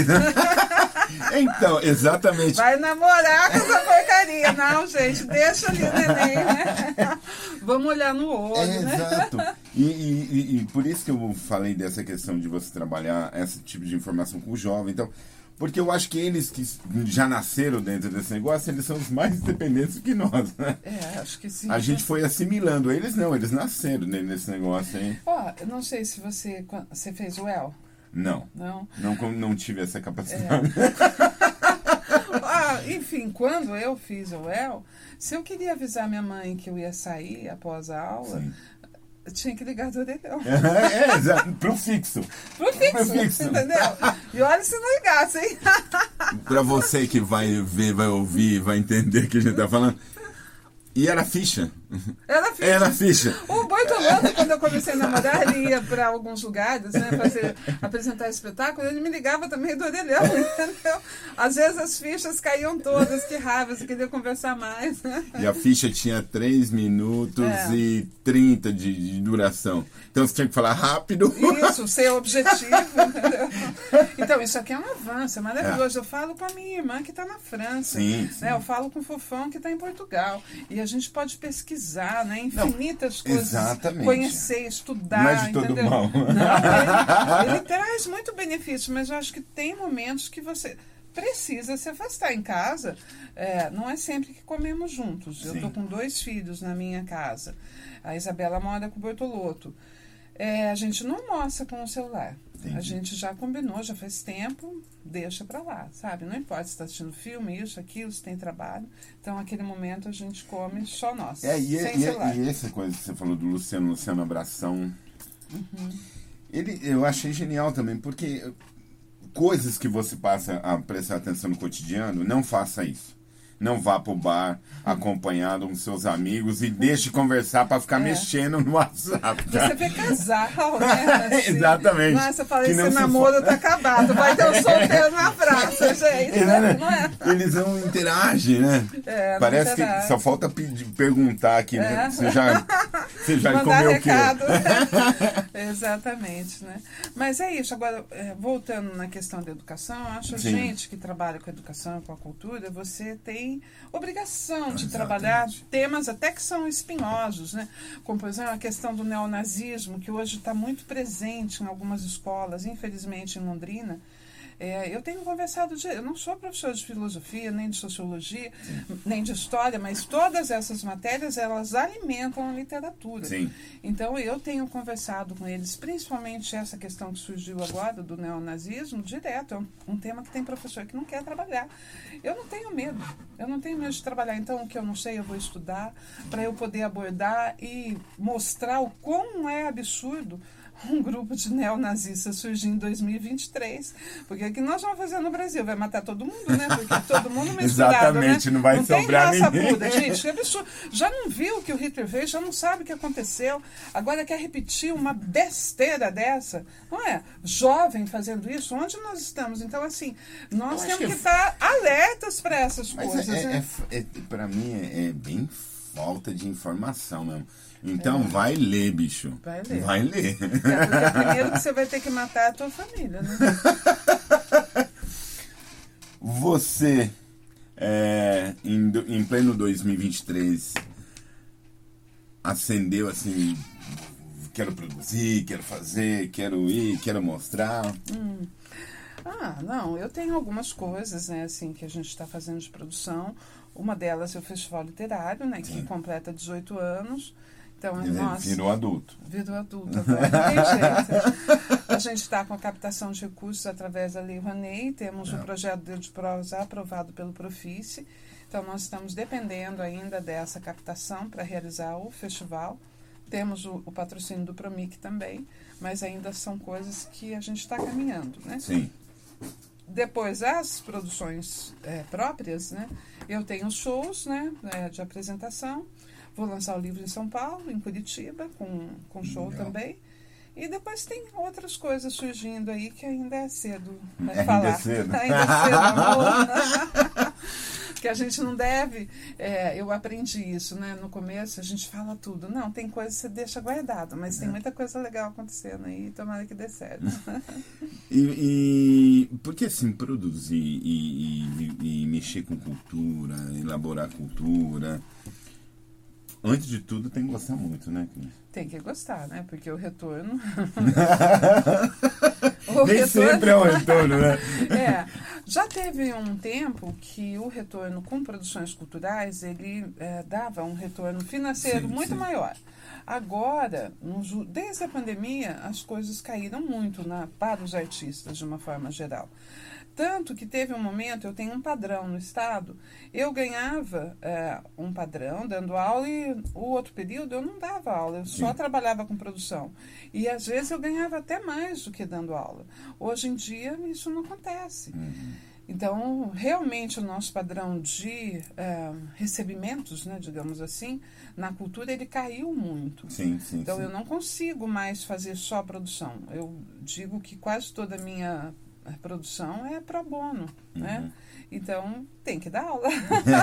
então, exatamente. Vai namorar com essa porcaria, não gente, deixa ali o neném, né? (laughs) Vamos olhar no olho, é, né? Exato. (laughs) E, e, e, por isso que eu falei dessa questão de você trabalhar esse tipo de informação com o jovem. Então, porque eu acho que eles que já nasceram dentro desse negócio, eles são os mais dependentes que nós, né? É, acho que sim. A gente foi assimilando. Eles não, eles nasceram dentro desse negócio aí. Ó, oh, eu não sei se você, você fez o El. Não. Não? Não, não tive essa capacidade. É. (laughs) ah, enfim, quando eu fiz o El, se eu queria avisar minha mãe que eu ia sair após a aula, Sim. eu tinha que ligar do orelhão. É, é, exato. Pro fixo. Pro fixo, Pro fixo. entendeu? E olha se não ligasse, hein? pra você que vai ver, vai ouvir, vai entender o que a gente tá falando e era ficha. Era ficha. Era ficha. O Bortolotto, quando eu comecei a namorar, ele ia para alguns lugares, né, fazer, apresentar espetáculo, ele me ligava também do orelhão, (laughs) entendeu? Às vezes as fichas caíam todas, que raiva, você queria conversar mais. Né? E a ficha tinha 3 minutos é. e 30 de, de, duração. Então você tinha que falar rápido. Isso, (laughs) ser objetivo, entendeu? Então, isso aqui é um avanço, é maravilhoso. É. Eu falo com a minha irmã que está na França. Sim, né? sim. Eu falo com o Fofão que está em Portugal. E a a gente pode pesquisar, né? Infinitas Não, coisas. Exatamente. Conhecer, estudar. Não é de todo entendeu? mal. Não, ele, ele (laughs) traz muito benefício, mas eu acho que tem momentos que você precisa se afastar em casa. É, não é sempre que comemos juntos. Sim. Eu estou com dois filhos na minha casa. A Isabela mora com o Bortoloto. É, a gente não almoça com o celular. Entendi. A gente já combinou, já faz tempo, deixa para lá, sabe? Não importa se está assistindo filme, isso, aquilo, se tem trabalho. Então, naquele momento, a gente come só nós. É, e, sem e, celular. e essa coisa que você falou do Luciano, Luciano Abração, uhum. ele, eu achei genial também, porque coisas que você passa a prestar atenção no cotidiano, não faça isso não vá pro bar acompanhado com seus amigos e deixe conversar para ficar é. mexendo no WhatsApp. Você vê casal, né? (laughs) Assim. Exatamente. Nossa, eu falei, esse namoro tá acabado, vai ter um (laughs) solteiro na praça, gente. Né? Não é? Eles não interagem, né? É, Parece que só falta pedir, perguntar aqui, né? É. Você já, você já comeu recado. o quê? (laughs) Exatamente, né? Mas é isso. Agora, é, voltando na questão da educação, eu acho Sim. gente que trabalha com a educação, com a cultura, você tem tem obrigação de trabalhar temas até que são espinhosos, né? como por exemplo a questão do neonazismo, que hoje está muito presente em algumas escolas, infelizmente em Londrina. É, eu tenho conversado, de, eu não sou professor de filosofia, nem de sociologia, Sim. nem de história, mas todas essas matérias, elas alimentam a literatura. Sim. Então, eu tenho conversado com eles, principalmente essa questão que surgiu agora do neonazismo, direto. É um, um tema que tem professor que não quer trabalhar. Eu não tenho medo, eu não tenho medo de trabalhar. Então, o que eu não sei, eu vou estudar para eu poder abordar e mostrar o quão é absurdo (laughs) um grupo de neonazistas surgir em 2023. Porque o que nós vamos fazer no Brasil? Vai matar todo mundo, né? Porque todo mundo (laughs) misturado, Exatamente, né? não vai não sobrar tem ninguém. Pura, gente, (laughs) que absurdo. Já não viu o que o Hitler fez, já não sabe o que aconteceu. Agora quer repetir uma besteira dessa. Não é? Jovem fazendo isso, onde nós estamos? Então, assim, nós temos que, que estar alertas para essas Mas coisas. É, né? é, é para mim, é, é bem falta de informação mesmo. Então é. vai ler, bicho. Vai ler. Vai ler. É, porque primeiro que você vai ter que matar a tua família, né? (laughs) Você, é, em, em pleno 2023, acendeu assim, quero produzir, quero fazer, quero ir, quero mostrar? Hum. Ah, não, eu tenho algumas coisas, né, assim, que a gente está fazendo de produção. Uma delas é o Festival Literário, né, que Sim. completa 18 anos. Então, Ele nossa, virou adulto. Virou adulto (laughs) agora. A gente está com a captação de recursos através da Lei Rouanet, temos o um é. projeto de prosa aprovado pelo Profice. Então, nós estamos dependendo ainda dessa captação para realizar o festival. Temos o, o, patrocínio do Promic também, mas ainda são coisas que a gente está caminhando, né? Sim. Depois, as produções é, próprias, né? Eu tenho shows, né, é, de apresentação. Vou lançar o livro em São Paulo, em Curitiba, com, com show Legal. também. E depois tem outras coisas surgindo aí que ainda é cedo né, ainda falar. É cedo. (laughs) ainda é cedo, amor. Né? (laughs) que a gente não deve. É, eu aprendi isso, né? No começo a gente fala tudo. Não, tem coisa que você deixa guardado, mas é. tem muita coisa legal acontecendo aí, tomara que dê certo. (laughs) e, e porque assim, produzir e, e, e mexer com cultura, elaborar cultura antes de tudo, tem que gostar muito, né, Tem que gostar, né? Porque o retorno. (laughs) o Nem retorno... sempre é um retorno, né? (laughs) é. Já teve um tempo que o retorno com produções culturais ele é, dava um retorno financeiro sim, muito sim. maior. Agora, desde a pandemia, as coisas caíram muito na, para os artistas, de uma forma geral. Tanto que teve um momento, eu tenho um padrão no Estado, eu ganhava é, um padrão dando aula e o outro período eu não dava aula, eu só Sim. trabalhava com produção. E às vezes eu ganhava até mais do que dando aula. Hoje em dia isso não acontece. Uhum. Então, realmente, o nosso padrão de é, recebimentos, né, digamos assim, na cultura, ele caiu muito. Sim, sim, então, sim. eu não consigo mais fazer só produção. Eu digo que quase toda a minha a produção é pro bono, uhum. né? Então tem que dar aula.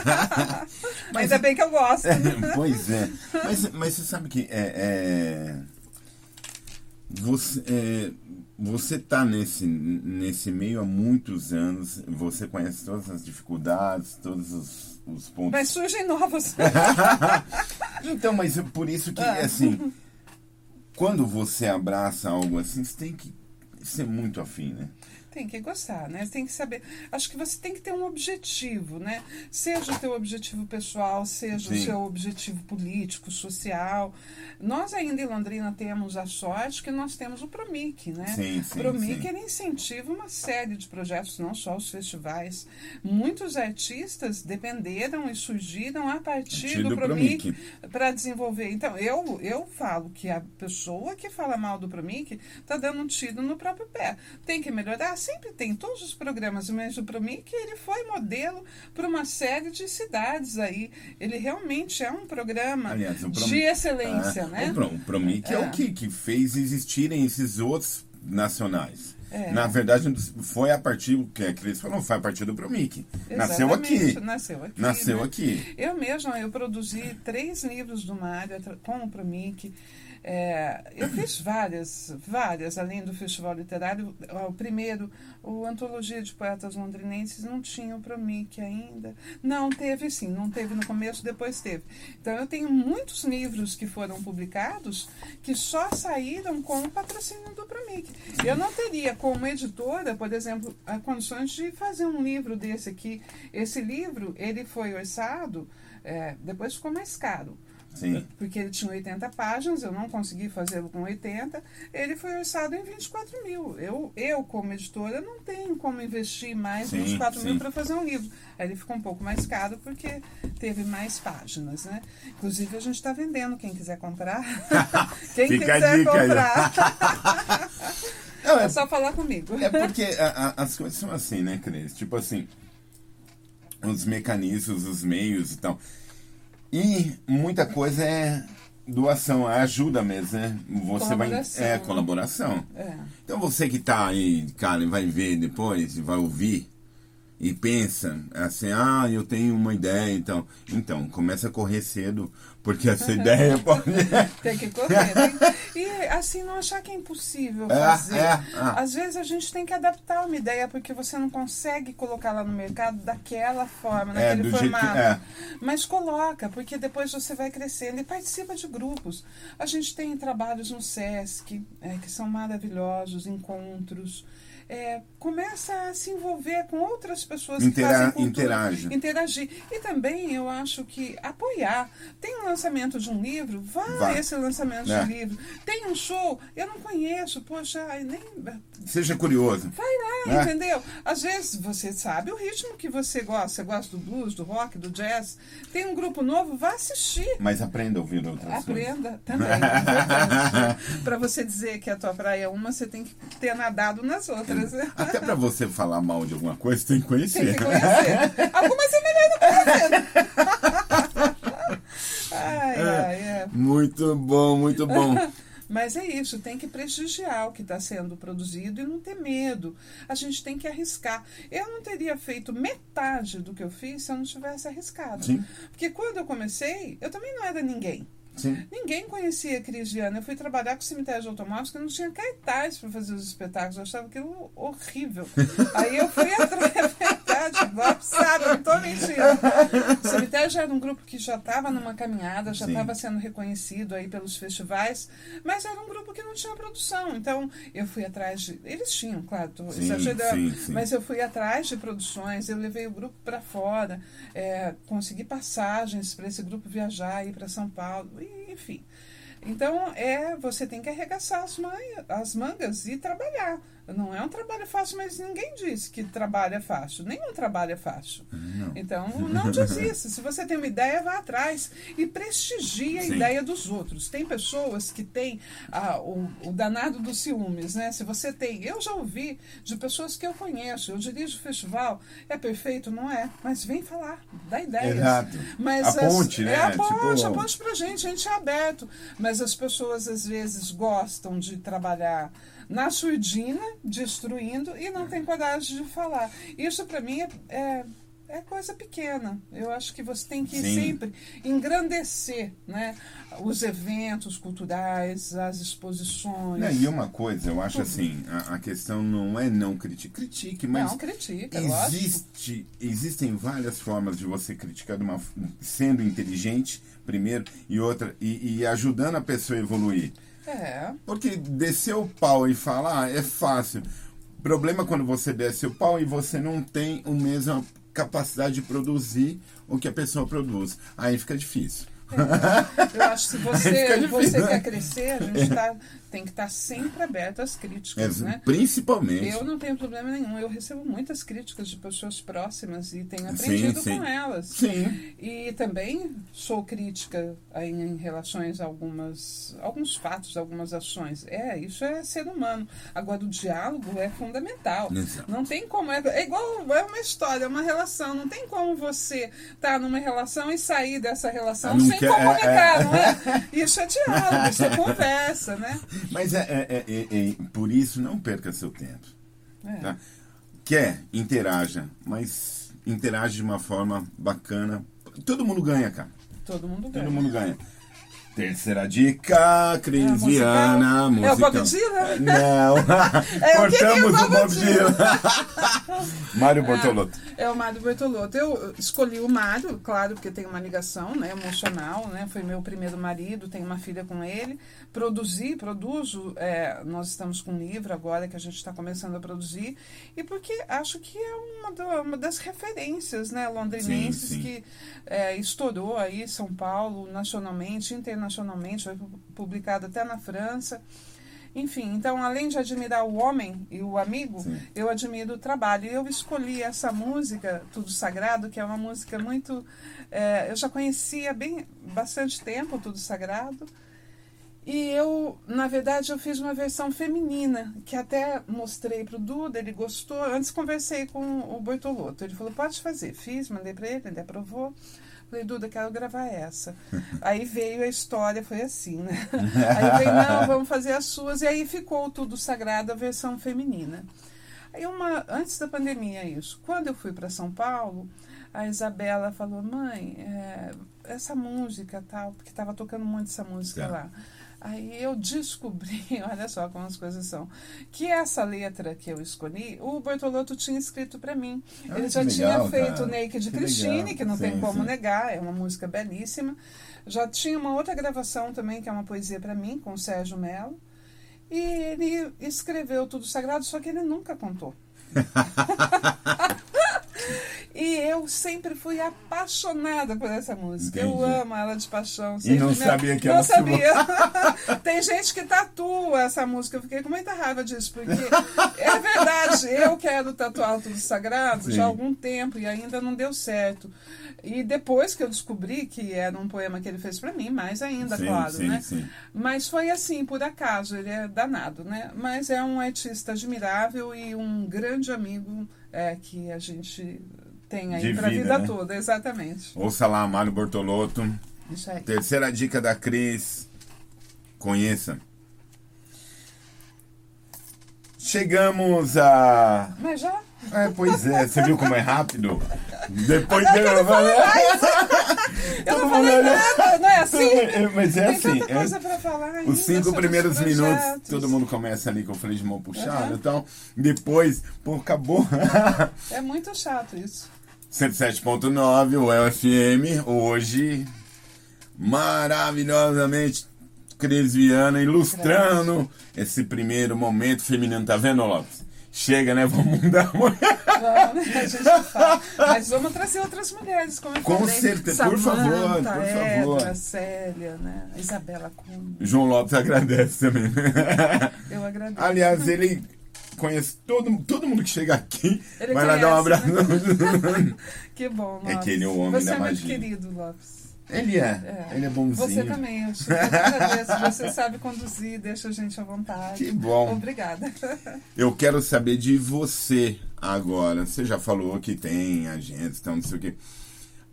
(laughs) (laughs) mas Ainda bem que eu gosto. É, pois é. Mas, mas você sabe que é, é você é, você está nesse nesse meio há muitos anos. Você conhece todas as dificuldades, todos os, os pontos. Mas surgem novos. (laughs) então, mas é por isso que ah. assim, quando você abraça algo assim, você tem que ser muito afim, né? Tem que gostar, né? Tem que saber. Acho que você tem que ter um objetivo, né? Seja o teu objetivo pessoal, seja Sim. o seu objetivo político, social. Nós ainda em Londrina temos a sorte que nós temos o Promic, né? Sim, sim, o Promic ele incentiva uma série de projetos, não só os festivais. Muitos artistas dependeram e surgiram a partir do, do Promic para desenvolver. Então, eu, eu falo que a pessoa que fala mal do Promic está dando um tiro no próprio pé. Tem que melhorar? Sempre tem todos os programas, mas o Promic ele foi modelo para uma série de cidades aí. Ele realmente é um programa Aliás, de excelência, é, né? O, Promic é. é. o que, que fez existirem esses outros nacionais. É. Na verdade, foi a partir, que, que eles falaram, foi a partir do Promic. Nasceu aqui. Nasceu aqui. Nasceu né? aqui. Eu mesma, eu produzi três livros do Mário com o Promic. É, eu fiz várias, várias, além do Festival Literário. O primeiro, o Antologia de Poetas Londrinenses, não tinha o Promic ainda. Não, teve sim, não teve no começo, depois teve. Então, eu tenho muitos livros que foram publicados que só saíram com o patrocínio do Promic. Eu não teria, como editora, por exemplo, a condições de fazer um livro desse aqui. Esse livro, ele foi orçado, é, depois ficou mais caro. Sim. Porque ele tinha 80 páginas, eu não consegui fazê-lo com 80. Ele foi orçado em 24 mil. Eu, eu como editora, não tenho como investir mais sim, 24 sim. mil para fazer um livro. Aí ele ficou um pouco mais caro porque teve mais páginas, né? Inclusive, a gente está vendendo. Quem quiser comprar. (laughs) quem Fica quiser comprar. (laughs) Não, é, é, só falar comigo. É porque a, a, as coisas são assim, né, Cris? Tipo assim, os mecanismos, os meios e tal. E muita coisa é doação, é ajuda mesmo, né? Você vai é colaboração. É. Então você que tá aí, cara, vai ver depois, vai ouvir, e pensa assim, ah, eu tenho uma ideia, então, então começa a correr cedo, porque essa ideia pode. (laughs) tem que correr. Tem... E assim, não achar que é impossível É, fazer. é, é. Às vezes a gente tem que adaptar uma ideia, porque você não consegue colocá-la no mercado daquela forma, É, naquele que- formato. é. Mas coloca, porque depois você vai crescendo e participa de grupos. A gente tem trabalhos no SESC, é, que são maravilhosos, encontros. É, começa a se envolver com outras pessoas que Intera- fazem cultura, interage. interagir. E também eu acho que apoiar. Tem um lançamento de um livro, vá Vá. esse lançamento É. de um livro. Tem um show, eu não conheço, poxa, nem. Seja curioso. Vai lá, É. entendeu? Às vezes você sabe o ritmo que você gosta. Você gosta do blues, do rock, do jazz. Tem um grupo novo, vá assistir. Mas aprenda a ouvir outras coisas. Aprenda (laughs) também. Para você dizer que a tua praia é uma, você tem que ter nadado nas outras. Né? Até pra você falar mal de alguma coisa, tem que Tem conhecer. que conhecer. Algumas é melhor não conhecer. (laughs) Ai, ai, é. Muito bom, muito bom. (laughs) Mas é isso, tem que prestigiar o que está sendo produzido e não ter medo. A gente tem que arriscar. Eu não teria feito metade do que eu fiz se eu não tivesse arriscado. Sim. Porque quando eu comecei, eu também não era ninguém. Sim. Ninguém conhecia a Cris Diana. Eu fui trabalhar com cemitério de automóveis que não tinha cartaz para fazer os espetáculos. Eu achava aquilo horrível. (laughs) Aí eu fui atrás, verdade, eu não estou mentindo. O cemitério já era um grupo que já estava numa caminhada, já estava sendo reconhecido aí pelos festivais, mas era um grupo que não tinha produção. Então eu fui atrás de. Eles tinham, claro, estou Sim, exagerando, sim, sim. mas eu fui atrás de produções, eu levei o grupo para fora, é, consegui passagens para esse grupo viajar, ir para São Paulo, e, enfim. Então, é, você tem que arregaçar as, as mangas e trabalhar. Não é um trabalho fácil, mas ninguém disse que trabalho é fácil. Nenhum trabalho é fácil. Então, não desista. Se você tem uma ideia, vá atrás e prestigie a Sim. ideia dos outros. Tem pessoas que têm ah, o, o danado dos ciúmes, né? Se você tem... Eu já ouvi de pessoas que eu conheço. Eu dirijo o festival. É perfeito? Não é. Mas vem falar. Dá ideias. Exato. Mas A as- ponte, É né? a ponte, Tipo- a ponte pra gente. A gente é aberto. Mas as pessoas, às vezes, gostam de trabalhar na surdina, destruindo, e não tem coragem de falar. Isso, para mim, é, é, é coisa pequena. Eu acho que você tem que Sim. sempre engrandecer né, os eventos culturais, as exposições. Não, e uma coisa, eu acho assim, a, a questão não é não criticar, critique, mas Não, critica, lógico. existe, existem várias formas de você criticar de uma, sendo inteligente, primeiro, e outra, e, e ajudando a pessoa a evoluir. É. Porque descer o pau e falar é fácil. O problema é quando você desce o pau e você não tem a mesma capacidade de produzir o que a pessoa produz. Aí fica difícil. Eu acho que se (laughs) você, você quer crescer, a gente tá, tem que estar sempre aberto às críticas, É, né? Principalmente. Eu não tenho problema nenhum. Eu recebo muitas críticas de pessoas próximas e tenho aprendido sim. com elas. Sim. E também sou crítica em relações a algumas, alguns fatos, algumas ações. É, isso é ser humano. Agora, o diálogo é fundamental. Exato. Não tem como. É, é igual é uma história, é uma relação. Não tem como você estar numa relação e sair dessa relação Ah, sem quer- é, comunicar, é. não é? Isso é diálogo, isso é conversa, né? (laughs) Mas é, é- é- é- é- por isso não perca seu tempo. É. Tá? Quer, interaja, mas interage de uma forma bacana. Todo mundo ganha, cara. Todo mundo ganha. Todo mundo ganha. Terceira dica, É, Crisiana. musical. É o Bob. Dylan? Não. (laughs) É, o que que é Cortamos o o Bob Dylan. (laughs) Mário Bortolotto. É o Mário Bertolotto. Eu escolhi o Mário, claro, porque tem uma ligação né, emocional, né? Foi meu primeiro marido, tenho uma filha com ele. Produzi, produzo, é, nós estamos com um livro agora que a gente está começando a produzir. E porque acho que é uma, da- uma das referências né, londrinenses Sim, sim. que é, estourou aí São Paulo, nacionalmente, internacionalmente, foi pu- publicado até na França. Enfim, então, além de admirar o homem e o amigo, Sim. eu admiro o trabalho. E eu escolhi essa música, Tudo Sagrado, que é uma música muito. é, eu já conhecia bem bastante tempo Tudo Sagrado. E eu, na verdade, eu fiz uma versão feminina, que até mostrei para o Duda, ele gostou. Antes conversei com o Bortolotto. Ele falou, pode fazer. Fiz, mandei para ele, ele aprovou. Falei, Duda, quero gravar essa. (laughs) aí veio a história, foi assim, né? (laughs) Aí veio, não, vamos fazer as suas. E aí ficou Tudo Sagrado, a versão feminina. Aí uma, antes da pandemia isso, quando eu fui para São Paulo, a Isabela falou, mãe, é, essa música tal, porque estava tocando muito essa música Tá. lá. Aí eu descobri, (laughs) olha só como as coisas são, que essa letra que eu escolhi, o Bortolotto tinha escrito para mim. Ah, Ele já legal, tinha feito cara. Naked Que Christine, legal. que não tem Sim, como sim. negar, é uma música belíssima. Já tinha uma outra gravação também, que é uma poesia para mim, com o Sérgio Mello. E ele escreveu Tudo Sagrado, só que ele nunca contou. (laughs) (laughs) e eu sempre fui apaixonada por essa música. Eu Entendi. amo ela de paixão. E sempre não me- sabia que não sua. sabia. (laughs) Tem gente que tatua essa música. Eu fiquei com muita raiva disso, porque é verdade. Eu quero tatuar o Tudo Sagrado Sim. já há algum tempo e ainda não deu certo. E depois que eu descobri que era um poema que ele fez para mim, mais ainda, Sim, claro, sim, né? sim. Mas foi assim, por acaso, ele é danado, né? Mas é um artista admirável e um grande amigo é, que a gente tem aí para a vida, vida né? toda, exatamente. Ouça lá, Mário Bortolotto. Terceira dica da Cris. Conheça. Chegamos a. Mas já? É, pois é, você viu como é rápido? Depois de. eu não falei (laughs) Eu não falei nada, não é assim? Mas é assim. é- Os cinco primeiros os minutos, todo mundo começa ali com o freio de mão puxado Aham. então Depois, pô, acabou. É muito chato isso. 107.9, o UFM, hoje, maravilhosamente, Cris Viana ilustrando esse primeiro momento feminino. Tá vendo, Lopes? Chega, né? Vamos mudar a mulher. Vamos? A gente fala. Mas vamos trazer outras mulheres, como eu Com falei. certeza, por Samantha, favor, por favor. Edra, Célia, né? Isabela Cunha. João Lopes agradece também. Eu agradeço. Aliás, ele conhece todo, todo mundo que chega aqui. Ele vai lá dar um abraço. conhece, (laughs) Que bom, Lopes. É que ele é o homem Você da é muito magia. querido, Lopes. Ele é, É. ele é bonzinho. Você também, eu super agradeço. Você sabe conduzir, deixa a gente à vontade. Que bom. Obrigada. (laughs) Eu quero saber de você agora. Você já falou que tem agentes, então não sei o quê.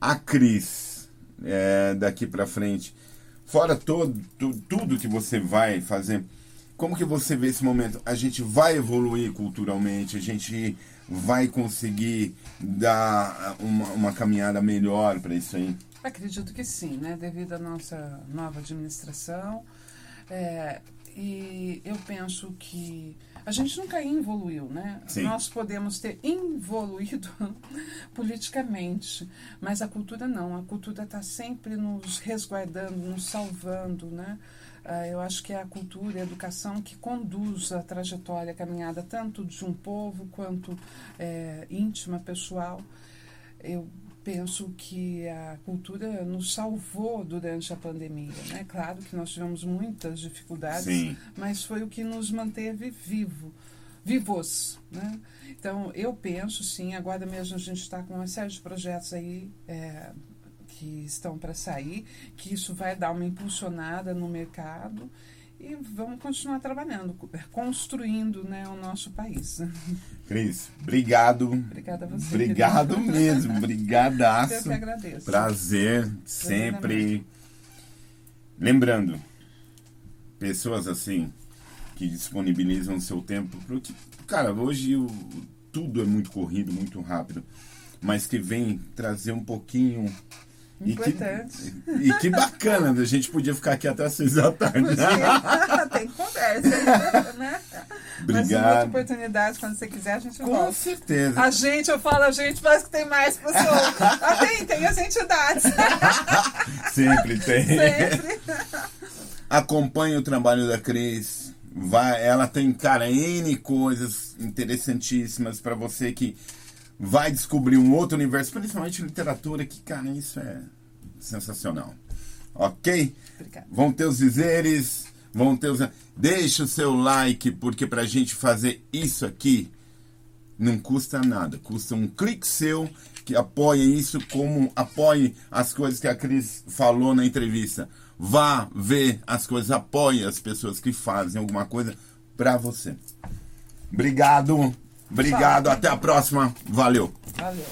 A Cris, é, daqui pra frente, fora todo, tu- tudo que você vai fazer, como que você vê esse momento? A gente vai evoluir culturalmente, a gente vai conseguir dar uma, uma caminhada melhor para isso aí? Acredito que sim, né? Devido à nossa nova administração. É, e eu penso que a gente nunca evoluiu, né? Sim. Nós podemos ter evoluído (laughs) politicamente, mas a cultura não. A cultura está sempre nos resguardando, nos salvando, né? Ah, eu acho que é a cultura e a educação que conduz a trajetória, a caminhada tanto de um povo quanto é, íntima, pessoal. Eu penso que a cultura nos salvou durante a pandemia. Né? Claro que nós tivemos muitas dificuldades, Sim. mas foi o que nos manteve vivo, vivos. Né? Então, eu penso, sim, agora mesmo a gente está com uma série de projetos aí é, que estão para sair, que isso vai dar uma impulsionada no mercado e vamos continuar trabalhando, construindo né, o nosso país. (laughs) Cris, obrigado. Obrigada a você. Obrigado querido. mesmo, (laughs) Eu brigadaço. que agradeço. Prazer, sempre. Lembrando, pessoas assim que disponibilizam seu tempo, porque, cara, hoje o, tudo é muito corrido, muito rápido, mas que vem trazer um pouquinho. E que, Importante. e que bacana, a gente podia ficar aqui até às seis da tarde. Podia. (laughs) Tem conversa, né? Mas outra Obrigado. oportunidade, quando você quiser, a gente Com volta. certeza. A gente, eu falo a gente, parece que tem mais pessoas. Ah, tem, tem as entidades. (laughs) Sempre tem. Sempre. Acompanhe o trabalho da Cris. Vai, ela tem, cara, N coisas interessantíssimas para você que vai descobrir um outro universo, principalmente literatura, que, cara, isso é sensacional. Ok? Obrigada. Vão ter os dizeres, vão ter os. Deixa o seu like, porque pra gente fazer isso aqui não custa nada. Custa um clique seu que apoia isso, como apoie as coisas que a Cris falou na entrevista. Vá ver as coisas, apoie as pessoas que fazem alguma coisa pra você. Obrigado, Obrigado, até a próxima. Valeu. Valeu.